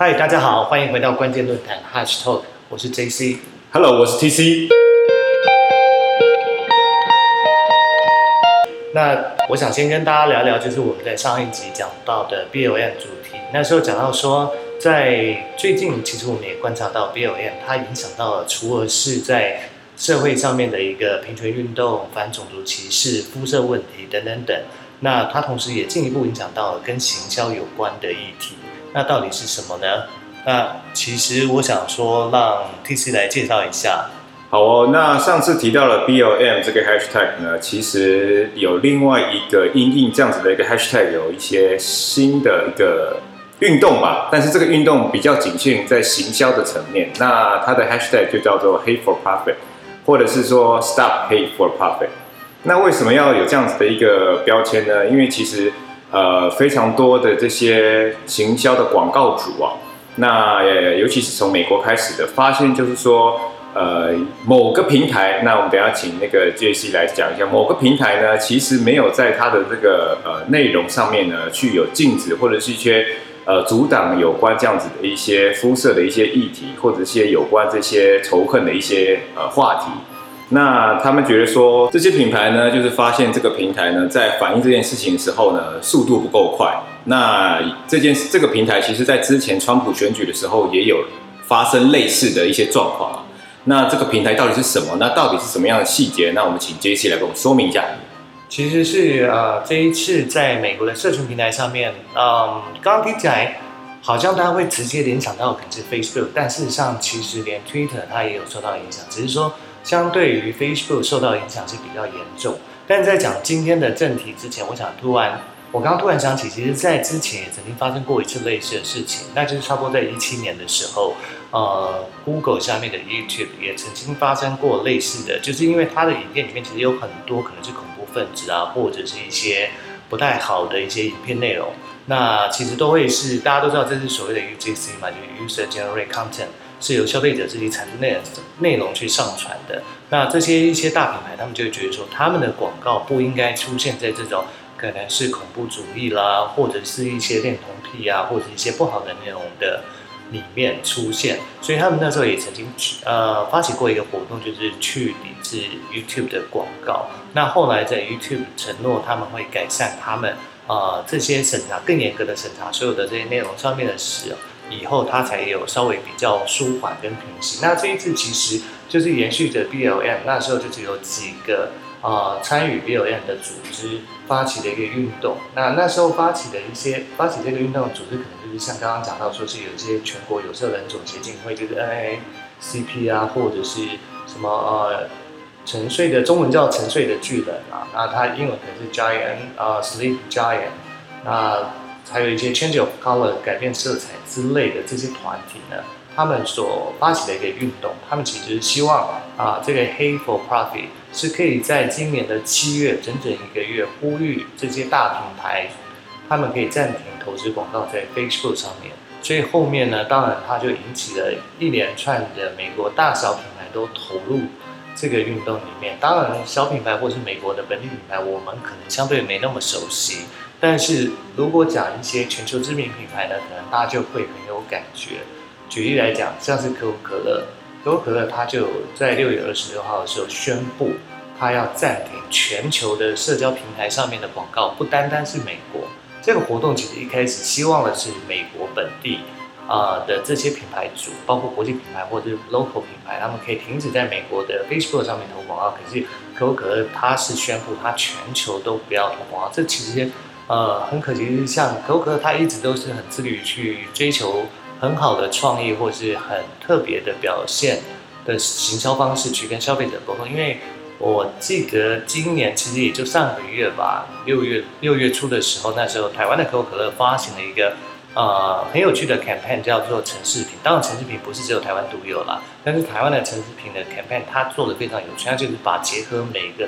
嗨，大家好，欢迎回到关键论坛 Hash Talk，我是 JC。Hello，我是 TC。那我想先跟大家聊聊，就是我们在上一集讲到的 BLM 主题。那时候讲到说，在最近其实我们也观察到 BLM 它影响到了，除了是在社会上面的一个平权运动、反种族歧视、肤色问题等等等，那它同时也进一步影响到了跟行销有关的议题。那到底是什么呢？那其实我想说，让 TC 来介绍一下。好哦，那上次提到了 BLM 这个 hashtag 呢，其实有另外一个因应这样子的一个 hashtag，有一些新的一个运动吧，但是这个运动比较仅限在行销的层面。那它的 hashtag 就叫做 Hate for Profit，或者是说 Stop Hate for Profit。那为什么要有这样子的一个标签呢？因为其实呃非常多的这些行销的广告主啊，那呃尤其是从美国开始的，发现就是说。呃，某个平台，那我们等下请那个 JC 来讲一下。某个平台呢，其实没有在它的这个呃内容上面呢，去有禁止或者是一些呃阻挡有关这样子的一些肤色的一些议题，或者一些有关这些仇恨的一些呃话题。那他们觉得说，这些品牌呢，就是发现这个平台呢，在反映这件事情的时候呢，速度不够快。那这件这个平台，其实在之前川普选举的时候，也有发生类似的一些状况。那这个平台到底是什么？那到底是什么样的细节？那我们请 JC 来跟我们说明一下。其实是呃，这一次在美国的社群平台上面，嗯，刚刚听起来好像大家会直接联想到可能是 Facebook，但事实上其实连 Twitter 它也有受到影响，只是说相对于 Facebook 受到影响是比较严重。但在讲今天的正题之前，我想突然，我刚刚突然想起，其实在之前也曾经发生过一次类似的事情，那就是差不多在一七年的时候。呃，Google 下面的 YouTube 也曾经发生过类似的，就是因为它的影片里面其实有很多可能是恐怖分子啊，或者是一些不太好的一些影片内容。那其实都会是大家都知道，这是所谓的 UGC 嘛，就是 User Generate Content，是由消费者自己产生内容内容去上传的。那这些一些大品牌，他们就会觉得说，他们的广告不应该出现在这种可能是恐怖主义啦，或者是一些恋童癖啊，或者一些不好的内容的。里面出现，所以他们那时候也曾经呃发起过一个活动，就是去抵制 YouTube 的广告。那后来在 YouTube 承诺他们会改善他们呃这些审查更严格的审查所有的这些内容上面的事，以后他才有稍微比较舒缓跟平息。那这一次其实就是延续着 BLM 那时候就只有几个呃参与 BLM 的组织发起的一个运动。那那时候发起的一些发起这个运动的组织可能。就是像刚刚讲到，说是有一些全国有色人种协进会，就是 NAACP 啊，或者是什么呃沉睡的中文叫沉睡的巨人啊，那它英文可能是 Giant 啊 Sleep Giant，那还有一些 Change of Color 改变色彩之类的这些团体呢，他们所发起的一个运动，他们其实希望啊这个 Hate for Profit 是可以在今年的七月整整一个月呼吁这些大品牌。他们可以暂停投资广告在 Facebook 上面，所以后面呢，当然它就引起了一连串的美国大小品牌都投入这个运动里面。当然，小品牌或是美国的本地品牌，我们可能相对没那么熟悉。但是如果讲一些全球知名品牌呢，可能大家就会很有感觉。举例来讲，像是可口可乐，可口可乐它就在六月二十六号的时候宣布，它要暂停全球的社交平台上面的广告，不单单是美国。这个活动其实一开始希望的是美国本地啊的这些品牌主，包括国际品牌或者是 local 品牌，他们可以停止在美国的 Facebook 上面投广告。可是可口可乐它是宣布它全球都不要投广告。这其实呃很可惜是，像可口可乐它一直都是很致力于去追求很好的创意或是很特别的表现的行销方式去跟消费者沟通，因为。我记得今年其实也就上个月吧，六月六月初的时候，那时候台湾的可口可乐发行了一个呃很有趣的 campaign，叫做城市品。当然，城市品不是只有台湾独有啦，但是台湾的城市品的 campaign 它做的非常有趣，它就是把结合每一个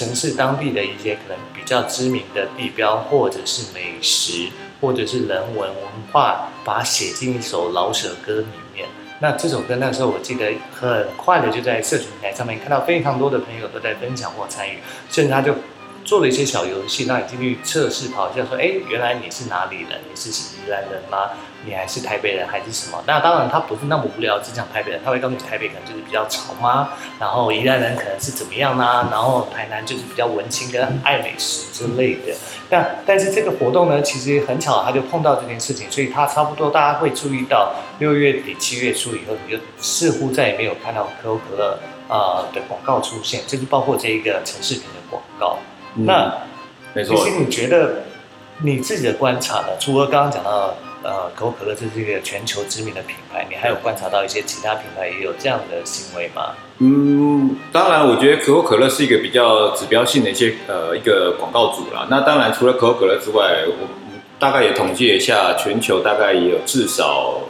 城市当地的一些可能比较知名的地标，或者是美食，或者是人文文化，把它写进一首老舍歌里面。那这首歌那时候我记得很快的就在社群平台上面看到非常多的朋友都在分享或参与，甚至他就做了一些小游戏，让你进去测试跑一下，说，哎，原来你是哪里人？你是宜兰人吗？你还是台北人还是什么？那当然，他不是那么无聊，只讲台北人，他会告诉你台北可能就是比较吵吗？然后宜兰人可能是怎么样呢？然后台南就是比较文青跟爱美食之类的。但但是这个活动呢，其实很巧，他就碰到这件事情，所以他差不多大家会注意到六月底七月初以后，你就似乎再也没有看到可口可乐啊的广告出现，就是包括这一个城市品的广告。那没错。其实你觉得你自己的观察呢？除了刚刚讲到。呃，可口可乐这是一个全球知名的品牌，你还有观察到一些其他品牌也有这样的行为吗？嗯，当然，我觉得可口可乐是一个比较指标性的一些呃一个广告主啦。那当然，除了可口可乐之外，我大概也统计了一下，全球大概也有至少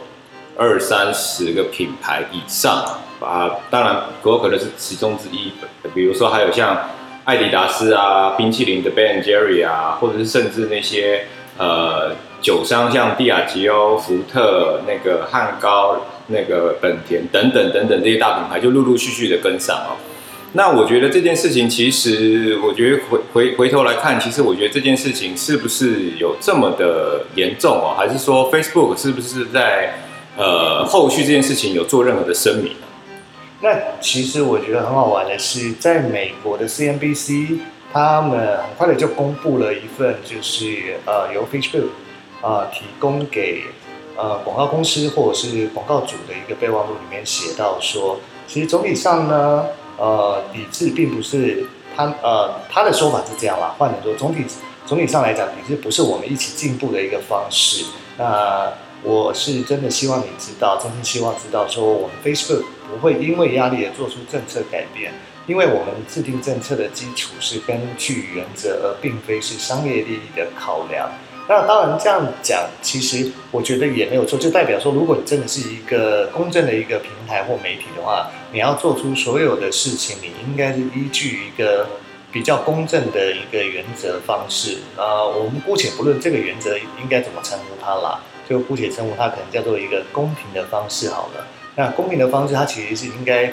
二三十个品牌以上啊。当然，可口可乐是其中之一。比如说，还有像艾迪达斯啊，冰淇淋的 Ben Jerry 啊，或者是甚至那些呃。酒商像蒂亚吉欧、福特、那个汉高、那个本田等等等等这些大品牌就陆陆续续的跟上哦。那我觉得这件事情，其实我觉得回回回头来看，其实我觉得这件事情是不是有这么的严重哦？还是说 Facebook 是不是在呃后续这件事情有做任何的声明？那其实我觉得很好玩的是，在美国的 CNBC，他们很快的就公布了一份，就是呃由 Facebook。啊，提供给呃广告公司或者是广告主的一个备忘录里面写到说，其实总体上呢，呃，抵制并不是他呃他的说法是这样啦，换成说总体总体上来讲，抵制不是我们一起进步的一个方式。那我是真的希望你知道，真心希望知道说，我们 Facebook 不会因为压力而做出政策改变，因为我们制定政策的基础是根据原则，而并非是商业利益的考量。那当然，这样讲，其实我觉得也没有错，就代表说，如果你真的是一个公正的一个平台或媒体的话，你要做出所有的事情，你应该是依据一个比较公正的一个原则方式。啊，我们姑且不论这个原则应该怎么称呼它啦，就姑且称呼它可能叫做一个公平的方式好了。那公平的方式，它其实是应该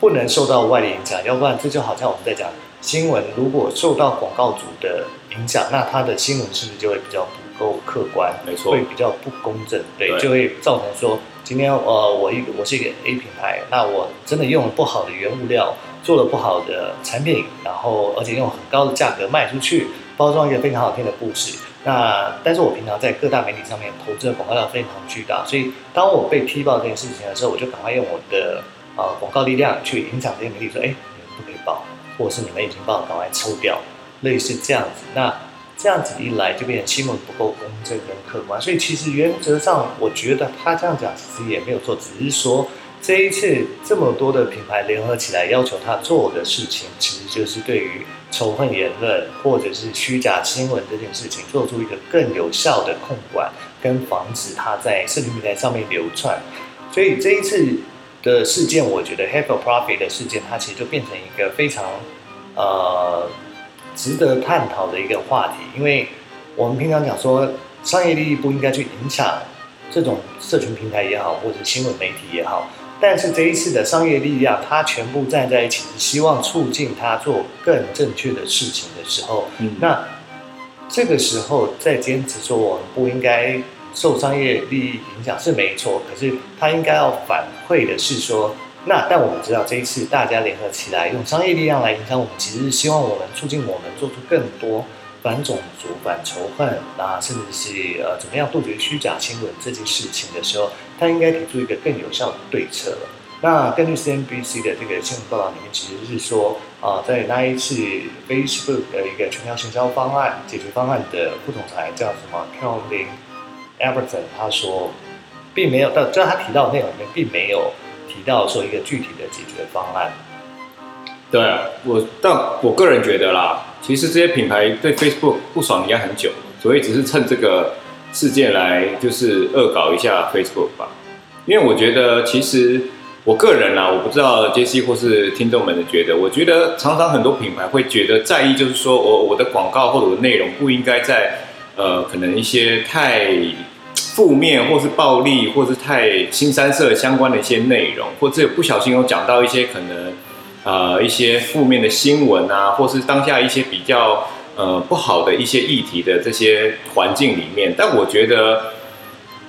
不能受到外力影响，要不然这就好像我们在讲新闻，如果受到广告主的。影响，那它的新闻是不是就会比较不够客观？没错，会比较不公正，对，就会造成说，今天呃，我一个我是一个 A 品牌，那我真的用了不好的原物料，做了不好的产品，然后而且用很高的价格卖出去，包装一个非常好听的故事。那但是我平常在各大媒体上面投资的广告量非常巨大，所以当我被踢爆这件事情的时候，我就赶快用我的呃广告力量去影响这些媒体，说，哎，你们不可以报，或者是你们已经报了，赶快抽掉。类似这样子，那这样子一来就变成新闻不够公正跟客观，所以其实原则上我觉得他这样讲其实也没有错，只是说这一次这么多的品牌联合起来要求他做的事情，其实就是对于仇恨言论或者是虚假新闻这件事情做出一个更有效的控管跟防止它在社群平台上面流窜，所以这一次的事件，我觉得 h a p p y Profit 的事件，它其实就变成一个非常呃。值得探讨的一个话题，因为我们平常讲说商业利益不应该去影响这种社群平台也好，或者新闻媒体也好。但是这一次的商业力量，他全部站在一起，是希望促进他做更正确的事情的时候，那这个时候再坚持说我们不应该受商业利益影响是没错，可是他应该要反馈的是说。那但我们知道，这一次大家联合起来，用商业力量来影响我们，其实是希望我们促进我们做出更多反种族、反仇恨啊，甚至是呃怎么样杜绝虚假新闻这件事情的时候，他应该提出一个更有效的对策了。那根据 CNBC 的这个新闻报道里面，其实是说啊，在那一次 Facebook 的一个全球行销方案解决方案的副总裁叫什么 Carolyn Everton，他说并没有，但在他提到的内容里面并没有。提到说一个具体的解决方案，对我，但我个人觉得啦，其实这些品牌对 Facebook 不爽应该很久，所以只是趁这个事件来就是恶搞一下 Facebook 吧。因为我觉得，其实我个人啦，我不知道杰西或是听众们的觉得，我觉得常常很多品牌会觉得在意，就是说我我的广告或者我的内容不应该在呃可能一些太。负面或是暴力，或是太新三色相关的一些内容，或者不小心有讲到一些可能，呃，一些负面的新闻啊，或是当下一些比较呃不好的一些议题的这些环境里面，但我觉得。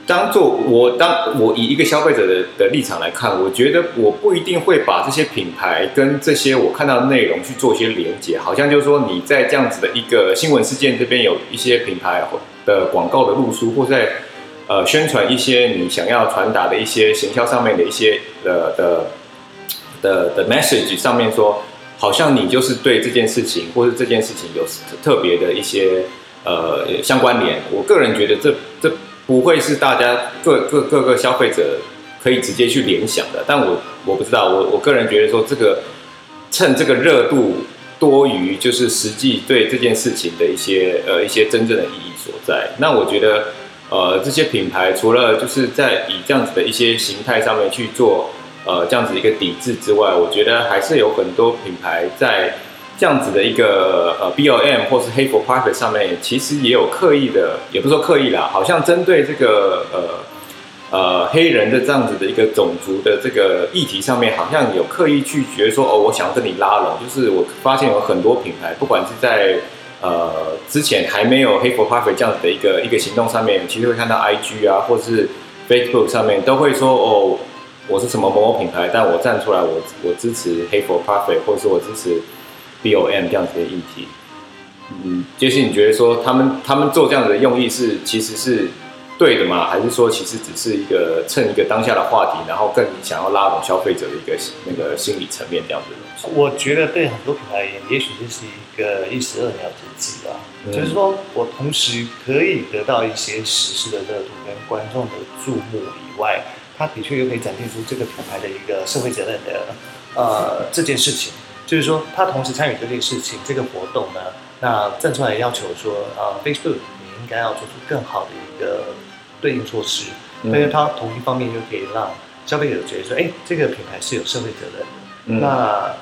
当做我当我以一个消费者的的立场来看，我觉得我不一定会把这些品牌跟这些我看到的内容去做一些连接，好像就是说你在这样子的一个新闻事件这边有一些品牌的广告的露出，或在呃宣传一些你想要传达的一些行销上面的一些的的的的 message 上面说，好像你就是对这件事情或者这件事情有特别的一些呃相关联。我个人觉得这这。不会是大家各各各个消费者可以直接去联想的，但我我不知道，我我个人觉得说这个趁这个热度多于就是实际对这件事情的一些呃一些真正的意义所在。那我觉得呃这些品牌除了就是在以这样子的一些形态上面去做呃这样子一个抵制之外，我觉得还是有很多品牌在。这样子的一个呃 B L M 或是 Hateful Profit 上面，其实也有刻意的，也不说刻意啦，好像针对这个呃呃黑人的这样子的一个种族的这个议题上面，好像有刻意去觉得说，哦，我想要跟你拉拢。就是我发现有很多品牌，不管是在呃之前还没有 Hateful Profit 这样子的一个一个行动上面，其实会看到 I G 啊，或是 Facebook 上面都会说，哦，我是什么某某品牌，但我站出来，我我支持 Hateful Profit，或者是我支持。B O M 这样子的议题，嗯，杰西，你觉得说他们他们做这样子的用意是其实是对的吗？还是说其实只是一个趁一个当下的话题，然后更想要拉拢消费者的一个那个心理层面这样子的东西？我觉得对很多品牌而言，也许这是一个一石二鸟之计吧。就是说我同时可以得到一些时事的热度跟观众的注目以外，它的确又可以展现出这个品牌的一个社会责任的呃这件事情。就是说，他同时参与这件事情，这个活动呢，那站出来要求说，呃，Facebook 你应该要做出更好的一个对应措施，因为它同一方面又可以让消费者觉得说，哎，这个品牌是有社会责任的。那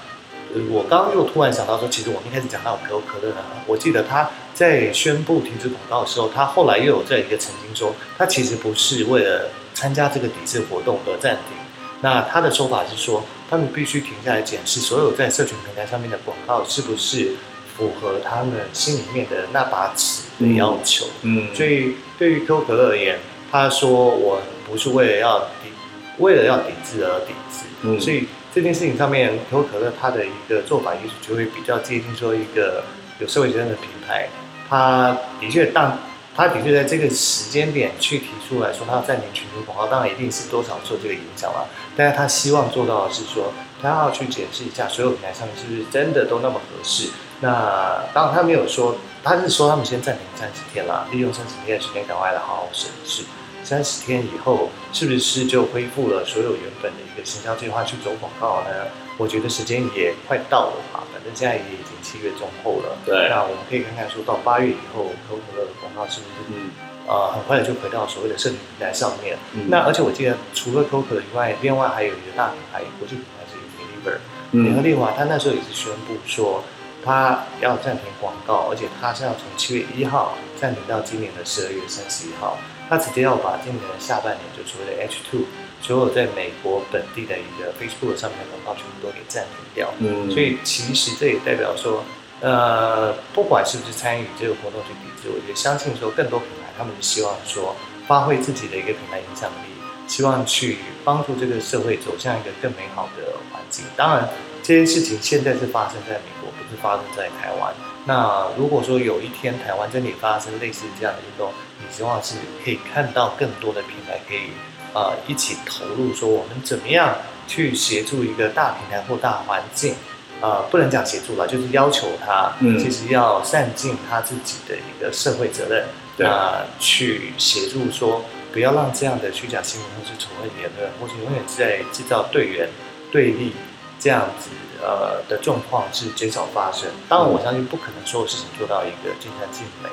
我刚刚又突然想到说，其实我们一开始讲到可口可乐呢，我记得他在宣布停止广告的时候，他后来又有这样一个澄清说，他其实不是为了参加这个抵制活动而暂停。那他的说法是说，他们必须停下来检视所有在社群平台上面的广告是不是符合他们心里面的那把尺的要求。嗯，所以对于可口可乐而言，他说我不是为了要抵，为了要抵制而抵制。嗯，所以这件事情上面，可口可乐它的一个做法，也许就会比较接近说一个有社会责任的品牌。他的确当。他的确在这个时间点去提出来说，他要暂停全球广告，当然一定是多少做这个影响了。但是他希望做到的是说，他要去解释一下所有平台上面是不是真的都那么合适。那当然他没有说，他是说他们先暂停三十天啦，利用三十天的时间赶快来好好审视。三十天以后是不是就恢复了所有原本的一个行销计划去走广告呢？我觉得时间也快到了吧，反正现在也已经七月中后了。对，那我们可以看看说到八月以后，可口可乐的广告是不是嗯呃很快的就回到所谓的社群平台上面？那而且我记得除了可口可乐以外，另外还有一个大品牌，国际品牌是 Unilever，联合利华，他那时候也是宣布说他要暂停广告，而且他是要从七月一号暂停到今年的十二月三十一号，他直接要把今年的下半年就所谓的 H two。所有在美国本地的一个 Facebook 上面的广告全部都给暂停掉，嗯，所以其实这也代表说，呃，不管是不是参与这个活动去抵制，我觉得相信说更多品牌他们是希望说发挥自己的一个品牌影响力，希望去帮助这个社会走向一个更美好的环境。当然，这件事情现在是发生在美国，不是发生在台湾。那如果说有一天台湾真的发生类似这样的运动，你希望是可以看到更多的品牌可以。呃，一起投入，说我们怎么样去协助一个大平台或大环境，呃，不能讲协助了，就是要求他，嗯，其实要善尽他自己的一个社会责任，那去协助说，不要让这样的虚假新闻或是仇恨言论，或是永远在制造队员对立这样子呃的状况是减少发生。当然，我相信不可能所有事情做到一个尽善尽美。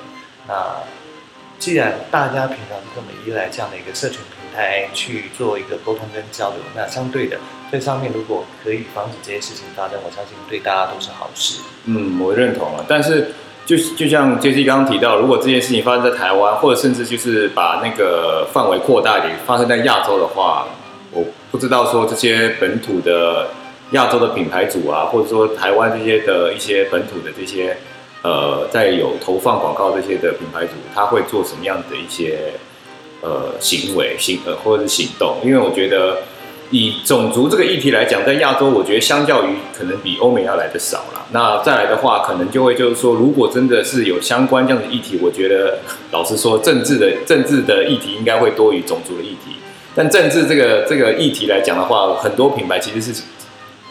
那既然大家平常这么依赖这样的一个社群平台去做一个沟通跟交流，那相对的，在上面如果可以防止这些事情发生，我相信对大家都是好事。嗯，我认同了。但是，就就像杰西刚刚提到，如果这件事情发生在台湾，或者甚至就是把那个范围扩大一点，发生在亚洲的话，我不知道说这些本土的亚洲的品牌主啊，或者说台湾这些的一些本土的这些。呃，在有投放广告这些的品牌主，他会做什么样的一些呃行为行呃或者是行动？因为我觉得以种族这个议题来讲，在亚洲，我觉得相较于可能比欧美要来的少了。那再来的话，可能就会就是说，如果真的是有相关这样的议题，我觉得老实说，政治的政治的议题应该会多于种族的议题。但政治这个这个议题来讲的话，很多品牌其实是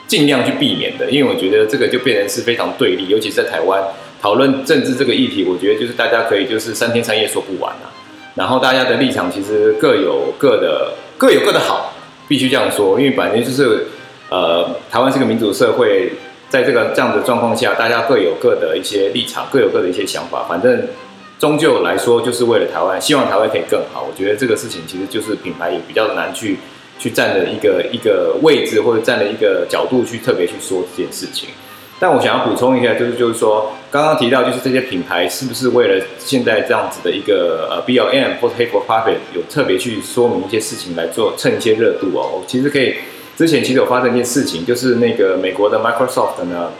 尽量去避免的，因为我觉得这个就变成是非常对立，尤其是在台湾。讨论政治这个议题，我觉得就是大家可以就是三天三夜说不完啊。然后大家的立场其实各有各的各有各的好，必须这样说。因为本来就是呃，台湾是个民主社会，在这个这样的状况下，大家各有各的一些立场，各有各的一些想法。反正终究来说，就是为了台湾，希望台湾可以更好。我觉得这个事情其实就是品牌也比较难去去站的一个一个位置，或者站的一个角度去特别去说这件事情。但我想要补充一下，就是就是说，刚刚提到就是这些品牌是不是为了现在这样子的一个呃 B L M 或者 Hey for Profit 有特别去说明一些事情来做蹭一些热度哦？其实可以，之前其实有发生一件事情，就是那个美国的 Microsoft 呢，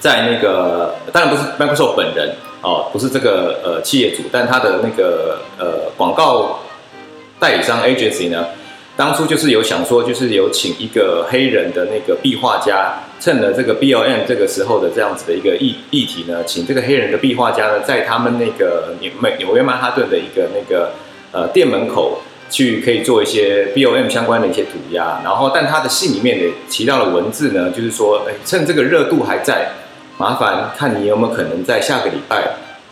在那个当然不是 Microsoft 本人哦，不是这个呃企业主，但他的那个呃广告代理商 agency 呢。当初就是有想说，就是有请一个黑人的那个壁画家，趁了这个 BOM 这个时候的这样子的一个议议题呢，请这个黑人的壁画家呢，在他们那个纽美纽约曼哈顿的一个那个呃店门口去可以做一些 BOM 相关的一些涂鸦，然后但他的信里面也提到了文字呢，就是说，哎，趁这个热度还在，麻烦看你有没有可能在下个礼拜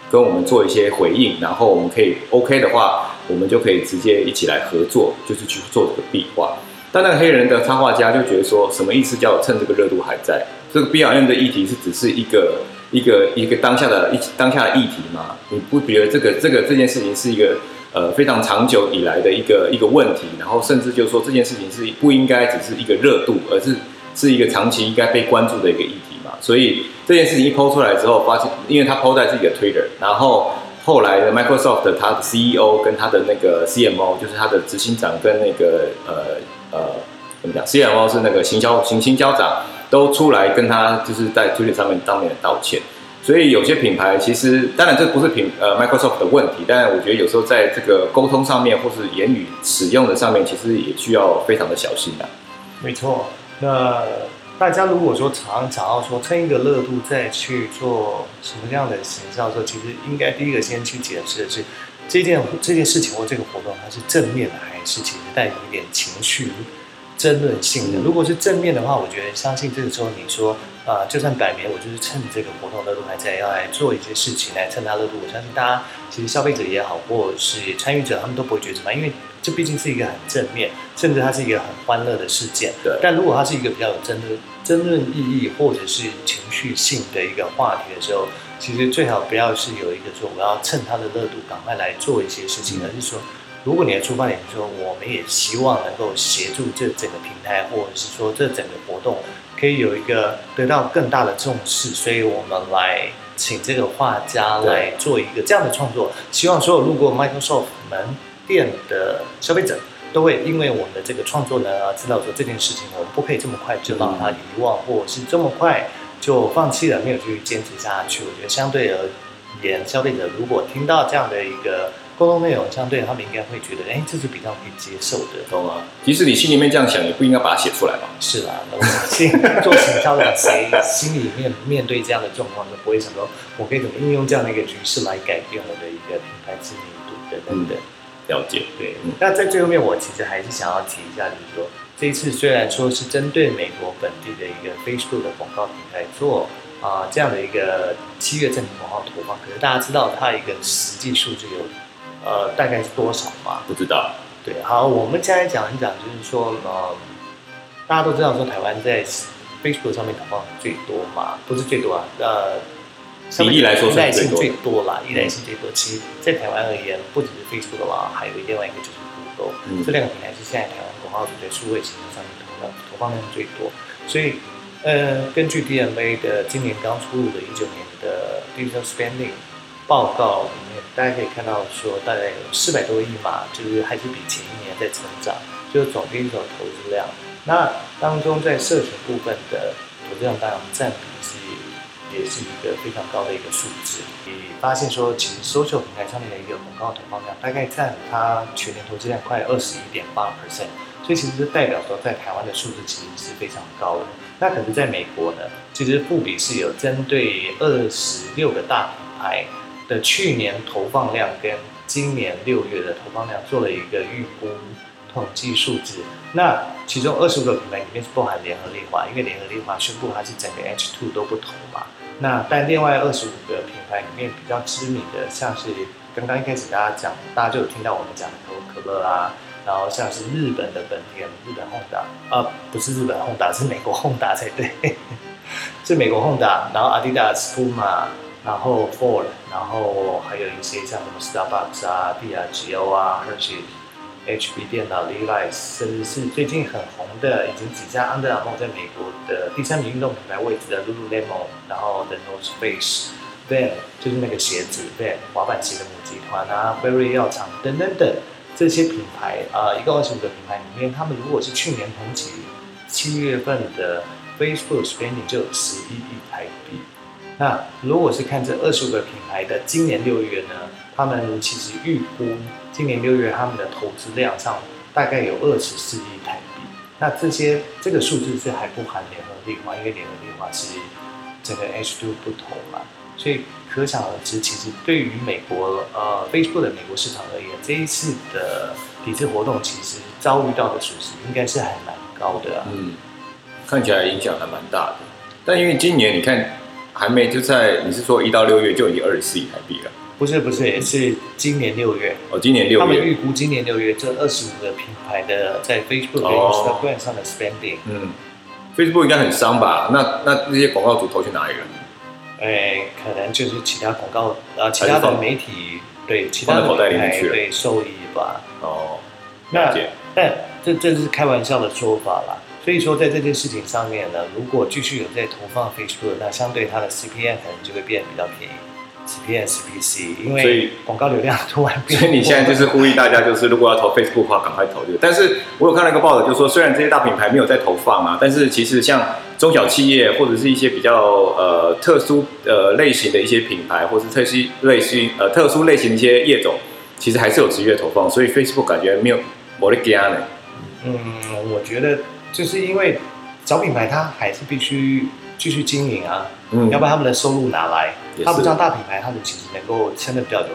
跟我们做一些回应，然后我们可以 O K 的话。我们就可以直接一起来合作，就是去做这个壁画。但那个黑人的插画家就觉得说，什么意思？叫趁这个热度还在，这个 B L M 的议题是只是一个一个一个当下的一当下的议题吗？你不觉得这个这个这件事情是一个呃非常长久以来的一个一个问题？然后甚至就是说这件事情是不应该只是一个热度，而是是一个长期应该被关注的一个议题嘛？所以这件事情一抛出来之后，发现因为他抛在自己的 Twitter，然后。后来的 Microsoft 他的 CEO 跟他的那个 CMO，就是他的执行长跟那个呃呃怎么讲，CMO 是那个行销行行销长，都出来跟他就是在推特上面当面道歉。所以有些品牌其实当然这不是品呃 Microsoft 的问题，但我觉得有时候在这个沟通上面或是言语使用的上面，其实也需要非常的小心的。没错，那。大家如果说常想要说蹭一个热度再去做什么样的形象的时候，其实应该第一个先去解释的是这件这件事情或这个活动它是正面的还是其实带有一点情绪争论性的。如果是正面的话，我觉得相信这个时候你说啊，就算摆明我就是趁这个活动热度还在要来做一些事情来蹭它热度，我相信大家其实消费者也好，或者是参与者他们都不会觉得什么，因为。这毕竟是一个很正面，甚至它是一个很欢乐的事件。对。但如果它是一个比较有争论、争论意义或者是情绪性的一个话题的时候，其实最好不要是有一个说我要趁它的热度赶快来做一些事情，而是说，如果你的出发点是说我们也希望能够协助这整个平台，或者是说这整个活动可以有一个得到更大的重视，所以我们来请这个画家来做一个这样的创作，希望所有路过 Microsoft 门。店的消费者都会因为我们的这个创作呢，知道说这件事情我们不可以这么快就让它遗忘，或者是这么快就放弃了，没有继续坚持下去。我觉得相对而言，消费者如果听到这样的一个沟通内容，相对他们应该会觉得，哎，这是比较可以接受的，懂吗？即使你心里面这样想，也不应该把它写出来吧？是啊，我心做营销的谁心里面面对这样的状况，就不会想说，我可以怎么应用这样的一个局势来改变我的一个品牌知名度等等等。了解，对。那在最后面，我其实还是想要提一下，就是说，这一次虽然说是针对美国本地的一个 Facebook 的广告平台做啊这样的一个七月正品广告投放，可是大家知道它一个实际数据有呃大概是多少吗？不知道。对，好，我们现在讲一讲，就是说，呃，大家都知道说台湾在 Facebook 上面投放最多嘛，不是最多啊，呃。比例来说，依赖性最多啦，依赖性最多。其实，在台湾而言，不只是 Facebook 的话，还有另外一个就是 Google，这两个平台是现在台湾广告主在数位形象上面投放投放量最多。所以，呃，根据 DMA 的今年刚出炉的一九年的 Digital Spending 报告里面，大家可以看到说，大概有四百多亿嘛，就是还是比前一年在成长，就是总 digital 投资量。那当中在社群部分的投资量当然占比是。也是一个非常高的一个数字。你发现说，其实 social 平台上面的一个广告投放量，大概占它全年投资量快二十一点八 percent，所以其实代表说，在台湾的数字其实是非常高的。那可是在美国呢，其实富比是有针对二十六个大品牌的去年投放量跟今年六月的投放量做了一个预估。统计数字，那其中二十五个品牌里面是包含联合利华，因为联合利华宣布它是整个 H two 都不投嘛。那但另外二十五个品牌里面比较知名的，像是刚刚一开始大家讲，大家就有听到我们讲的可口可乐啊，然后像是日本的本田、日本 Honda，啊不是日本 Honda，是美国 Honda 才对，是美国 Honda，然后 Adidas、Puma，然后 Ford，然后还有一些像什么 Starbucks 啊、digo 啊、Hershey。HP 电脑、Levi's，甚至是最近很红的，已经挤下 Under Armour 在美国的第三名运动品牌位置的 Lululemon，然后 The North Face，Van 就是那个鞋子，Van 滑板鞋的母集团啊，Very 药厂等等等这些品牌啊，一个二十五个品牌里面，他们如果是去年同期七月份的 Facebook spending 就有十一亿台币。那如果是看这二十五个品牌的今年六月呢，他们其实预估。今年六月，他们的投资量上大概有二十四亿台币。那这些这个数字是还不含联合利华，因为联合利华是整个 H two 不同嘛，所以可想而知，其实对于美国呃 Facebook 的美国市场而言，这一次的抵制活动其实遭遇到的损失应该是还蛮高的。嗯，看起来影响还蛮大的。但因为今年你看还没就在，你是说一到六月就已经二十四亿台币了？不是不是，也是今年六月哦，今年六月，他们预估今年六月这二十五个品牌的在 Facebook 跟 Instagram 上的 spending，嗯，Facebook 应该很伤吧？那那那些广告主投去哪里了？哎，可能就是其他广告呃，其他的媒体对其他的口袋里面对受益吧。哦，那但这这是开玩笑的说法啦。所以说在这件事情上面呢，如果继续有在投放 Facebook，那相对它的 CPM 可能就会变得比较便宜。CPS、PC，因为广告流量突然变，所以你现在就是呼吁大家，就是如果要投 Facebook 的话，赶快投这个。但是我有看到一个报道，就是说虽然这些大品牌没有在投放啊，但是其实像中小企业或者是一些比较呃特殊呃类型的一些品牌，或是特殊类型呃特殊类型的一些业种，其实还是有持续的投放。所以 Facebook 感觉没有我的家呢。嗯，我觉得就是因为小品牌它还是必须继续经营啊，嗯，要不然他们的收入哪来？它不像大品牌，他们其实能够撑的比较久，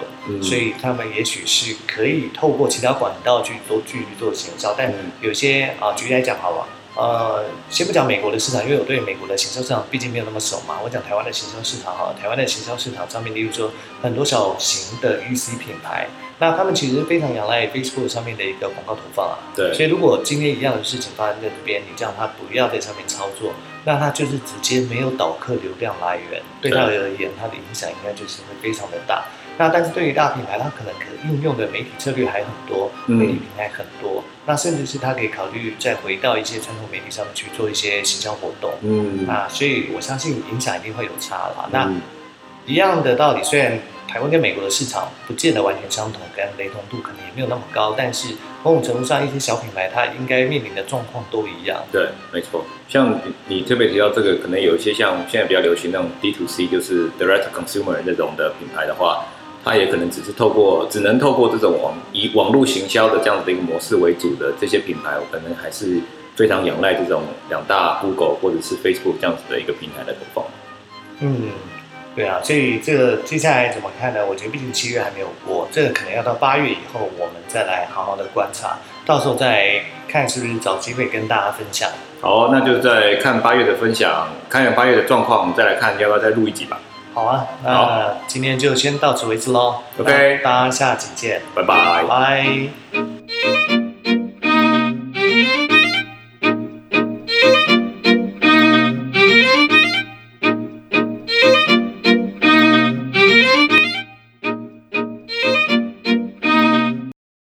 所以他们也许是可以透过其他管道去做继续做行销。但有些啊，举例来讲好了，呃，先不讲美国的市场，因为我对美国的行销市场毕竟没有那么熟嘛。我讲台湾的行销市场哈，台湾的行销市场上面，例如说很多小型的 UC 品牌，那他们其实非常仰赖 Facebook 上面的一个广告投放啊。对。所以如果今天一样的事情发生在这边，你叫他不要在上面操作。那他就是直接没有导客流量来源，对他而言，他的影响应该就是会非常的大。那但是对于大品牌，它可能可运用的媒体策略还很多，媒体平台很多。那甚至是它可以考虑再回到一些传统媒体上面去做一些行销活动。嗯，那所以我相信影响一定会有差了。那一样的道理，虽然。台湾跟美国的市场不见得完全相同，跟雷同度可能也没有那么高，但是某种程度上，一些小品牌它应该面临的状况都一样。对，没错。像你特别提到这个，可能有一些像现在比较流行那种 D to C，就是 Direct Consumer 那种的品牌的话，它也可能只是透过，只能透过这种网以网络行销的这样子的一个模式为主的这些品牌，我可能还是非常仰赖这种两大 Google 或者是 Facebook 这样子的一个平台的投放。嗯。对啊，所以这个接下来怎么看呢？我觉得毕竟七月还没有过，这个可能要到八月以后，我们再来好好的观察，到时候再看是不是找机会跟大家分享。好，那就再看八月的分享，看看八月的状况，我们再来看要不要再录一集吧。好啊，那今天就先到此为止喽。OK，大家下集见，拜拜，拜。